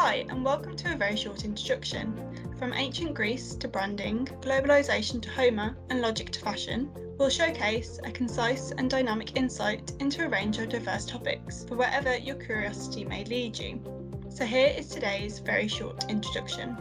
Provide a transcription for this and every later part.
Hi, and welcome to a very short introduction. From ancient Greece to branding, globalisation to Homer, and logic to fashion, we'll showcase a concise and dynamic insight into a range of diverse topics for wherever your curiosity may lead you. So, here is today's very short introduction.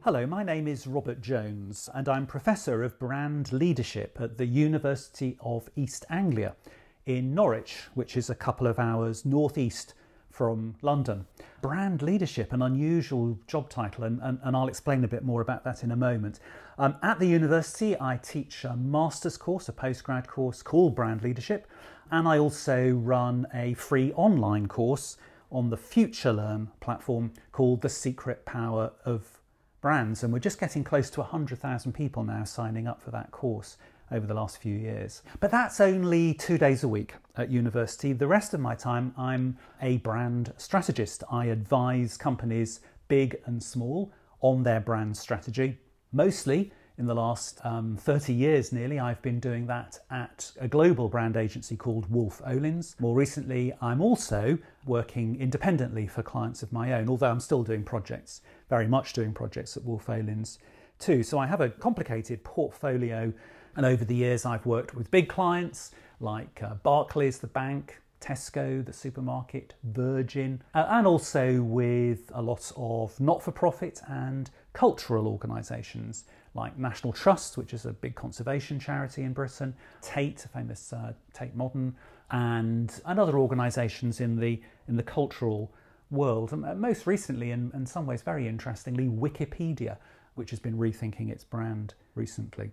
Hello, my name is Robert Jones, and I'm Professor of Brand Leadership at the University of East Anglia in Norwich, which is a couple of hours northeast from London. Brand leadership, an unusual job title, and, and, and I'll explain a bit more about that in a moment. Um, at the university, I teach a master's course, a postgrad course called Brand Leadership, and I also run a free online course on the FutureLearn platform called The Secret Power of Brands. And we're just getting close to 100,000 people now signing up for that course over the last few years. But that's only two days a week at university. The rest of my time, I'm a brand strategist. I advise companies, big and small, on their brand strategy. Mostly in the last um, 30 years nearly, I've been doing that at a global brand agency called Wolff Olins. More recently, I'm also working independently for clients of my own, although I'm still doing projects, very much doing projects at Wolff Olins too. So I have a complicated portfolio and over the years, I've worked with big clients like uh, Barclays, the bank, Tesco, the supermarket, Virgin, uh, and also with a lot of not for profit and cultural organisations like National Trust, which is a big conservation charity in Britain, Tate, famous uh, Tate Modern, and, and other organisations in the, in the cultural world. And uh, most recently, and in some ways very interestingly, Wikipedia, which has been rethinking its brand recently.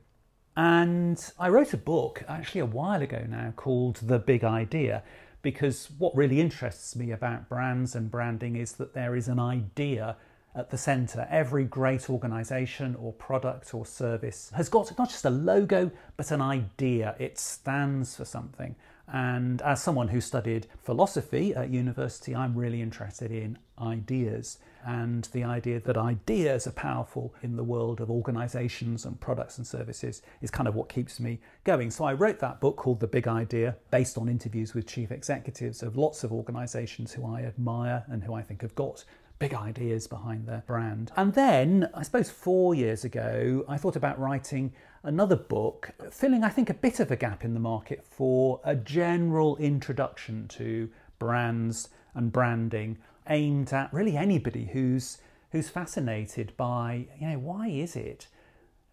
And I wrote a book actually a while ago now called The Big Idea because what really interests me about brands and branding is that there is an idea at the centre. Every great organisation or product or service has got not just a logo but an idea. It stands for something. And as someone who studied philosophy at university, I'm really interested in ideas and the idea that ideas are powerful in the world of organizations and products and services is kind of what keeps me going. So I wrote that book called The Big Idea based on interviews with chief executives of lots of organizations who I admire and who I think have got big ideas behind their brand. And then, I suppose four years ago, I thought about writing another book, filling, I think, a bit of a gap in the market for a general introduction to brands and branding aimed at really anybody who's who's fascinated by you know why is it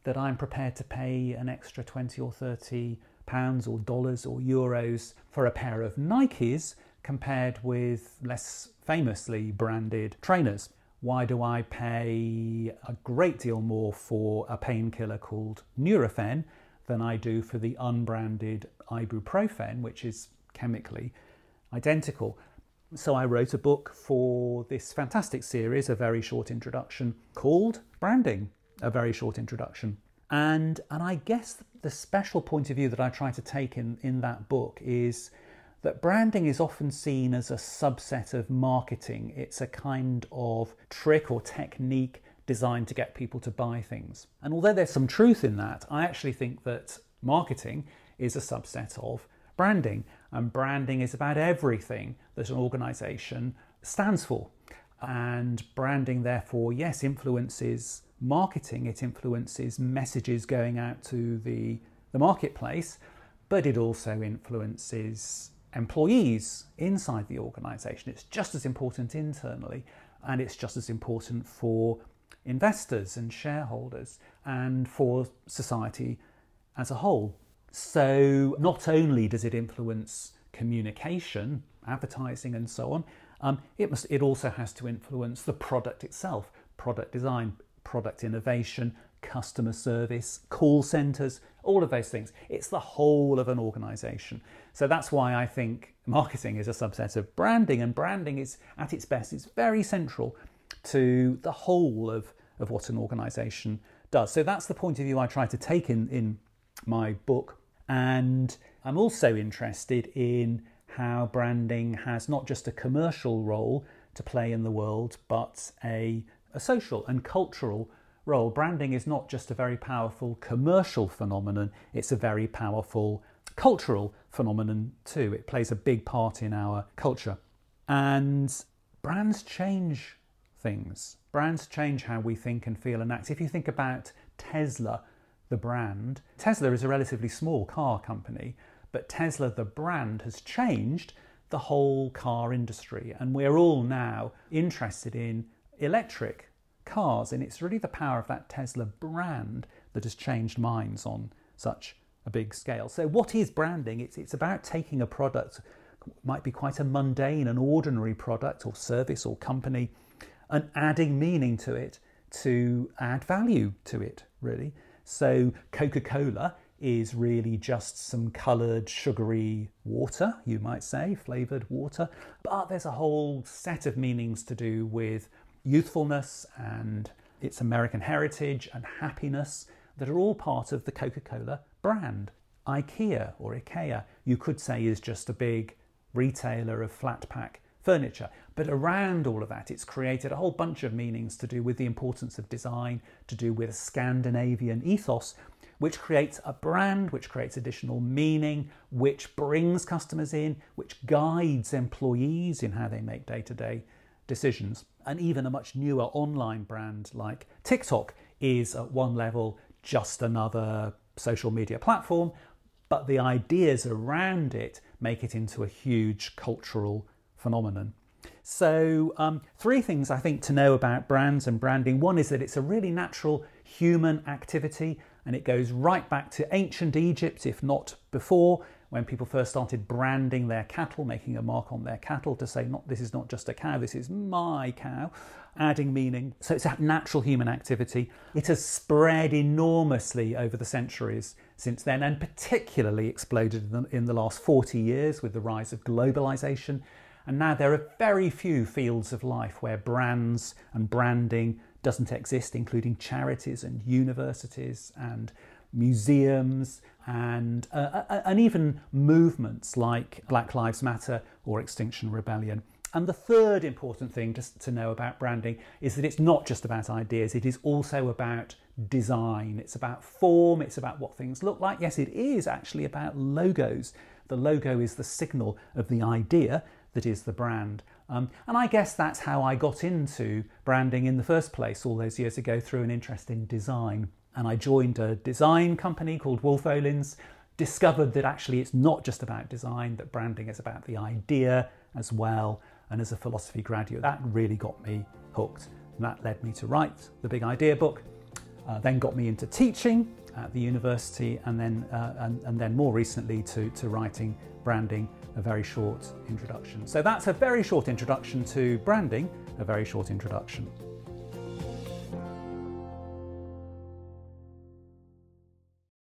that I'm prepared to pay an extra 20 or 30 pounds or dollars or euros for a pair of Nikes compared with less famously branded trainers. Why do I pay a great deal more for a painkiller called Nurofen than I do for the unbranded ibuprofen, which is chemically identical? So I wrote a book for this fantastic series, a very short introduction called Branding, a very short introduction. And, and I guess the special point of view that I try to take in, in that book is that branding is often seen as a subset of marketing. It's a kind of trick or technique designed to get people to buy things. And although there's some truth in that, I actually think that marketing is a subset of branding. And branding is about everything that an organization stands for. And branding, therefore, yes, influences marketing, it influences messages going out to the, the marketplace, but it also influences employees inside the organization. It's just as important internally, and it's just as important for investors and shareholders and for society as a whole. So, not only does it influence communication, advertising, and so on, um, it, must, it also has to influence the product itself product design, product innovation, customer service, call centers, all of those things. It's the whole of an organization. So that's why I think marketing is a subset of branding, and branding is at its best, it's very central to the whole of, of what an organization does. So that's the point of view I try to take in, in my book. And I'm also interested in how branding has not just a commercial role to play in the world, but a, a social and cultural role. Branding is not just a very powerful commercial phenomenon, it's a very powerful cultural phenomenon too. It plays a big part in our culture. And brands change things. Brands change how we think and feel and act. If you think about Tesla, the brand, Tesla is a relatively small car company, but Tesla, the brand, has changed the whole car industry. And we're all now interested in electric cars. And it's really the power of that Tesla brand that has changed minds on such a big scale. So, what is branding? It's, it's about taking a product, might be quite a mundane and ordinary product or service or company, and adding meaning to it to add value to it, really. So, Coca Cola is really just some coloured, sugary water, you might say, flavoured water. But there's a whole set of meanings to do with youthfulness and its American heritage and happiness that are all part of the Coca Cola brand. IKEA or IKEA, you could say, is just a big retailer of flat pack furniture. But around all of that, it's created a whole bunch of meanings to do with the importance of design, to do with Scandinavian ethos, which creates a brand, which creates additional meaning, which brings customers in, which guides employees in how they make day to day decisions. And even a much newer online brand like TikTok is at one level just another social media platform, but the ideas around it make it into a huge cultural phenomenon. So, um, three things I think to know about brands and branding. One is that it's a really natural human activity and it goes right back to ancient Egypt, if not before, when people first started branding their cattle, making a mark on their cattle to say, not this is not just a cow, this is my cow, adding meaning. So it's a natural human activity. It has spread enormously over the centuries since then, and particularly exploded in the last 40 years with the rise of globalization. And now there are very few fields of life where brands and branding doesn't exist, including charities and universities and museums and, uh, uh, uh, and even movements like Black Lives Matter or Extinction Rebellion. And the third important thing to, to know about branding is that it's not just about ideas, it is also about design. It's about form, it's about what things look like. Yes, it is actually about logos. The logo is the signal of the idea that is the brand. Um, and I guess that's how I got into branding in the first place all those years ago through an interest in design. And I joined a design company called Wolff Olins, discovered that actually it's not just about design, that branding is about the idea as well. And as a philosophy graduate, that really got me hooked. And that led me to write the Big Idea book, uh, then got me into teaching at the university, and then, uh, and, and then more recently to, to writing branding a very short introduction. So that's a very short introduction to branding, a very short introduction.